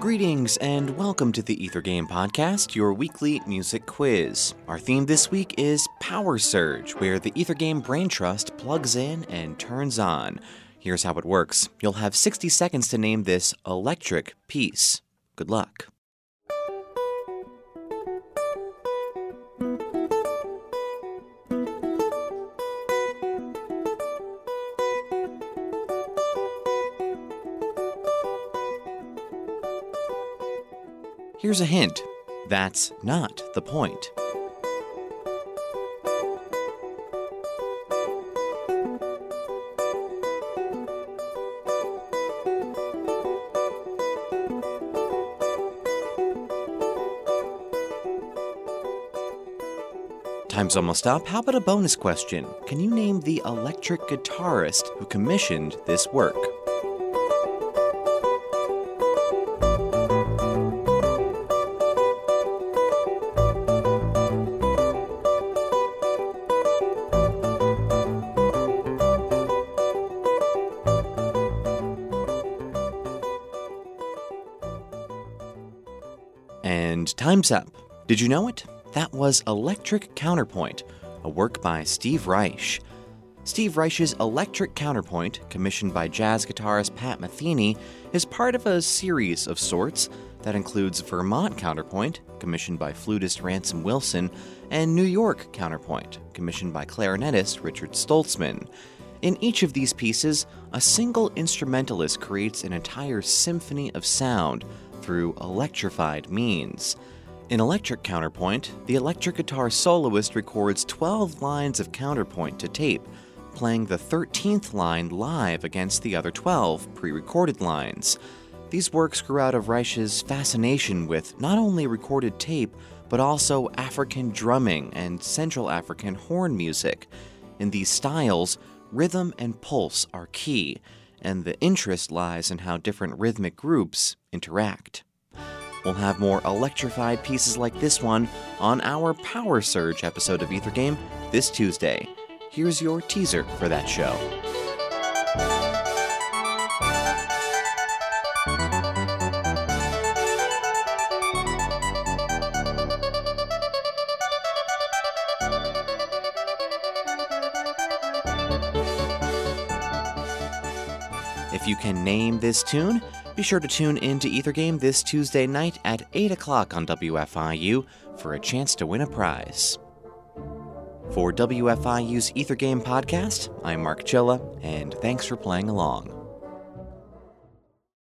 Greetings and welcome to the Ether Game Podcast, your weekly music quiz. Our theme this week is Power Surge, where the Ether Game Brain Trust plugs in and turns on. Here's how it works you'll have 60 seconds to name this electric piece. Good luck. Here's a hint that's not the point. Time's almost up. How about a bonus question? Can you name the electric guitarist who commissioned this work? And time's up. Did you know it? That was Electric Counterpoint, a work by Steve Reich. Steve Reich's Electric Counterpoint, commissioned by jazz guitarist Pat Metheny, is part of a series of sorts that includes Vermont Counterpoint, commissioned by flutist Ransom Wilson, and New York Counterpoint, commissioned by clarinetist Richard Stoltzman. In each of these pieces, a single instrumentalist creates an entire symphony of sound through electrified means. In electric counterpoint, the electric guitar soloist records 12 lines of counterpoint to tape, playing the 13th line live against the other 12 pre recorded lines. These works grew out of Reich's fascination with not only recorded tape, but also African drumming and Central African horn music. In these styles, rhythm and pulse are key, and the interest lies in how different rhythmic groups interact. We'll have more electrified pieces like this one on our Power Surge episode of Ether Game this Tuesday. Here's your teaser for that show. If you can name this tune, be sure to tune in to Ether Game this Tuesday night at 8 o'clock on WFIU for a chance to win a prize. For WFIU's Ether Game podcast, I'm Mark Chilla, and thanks for playing along.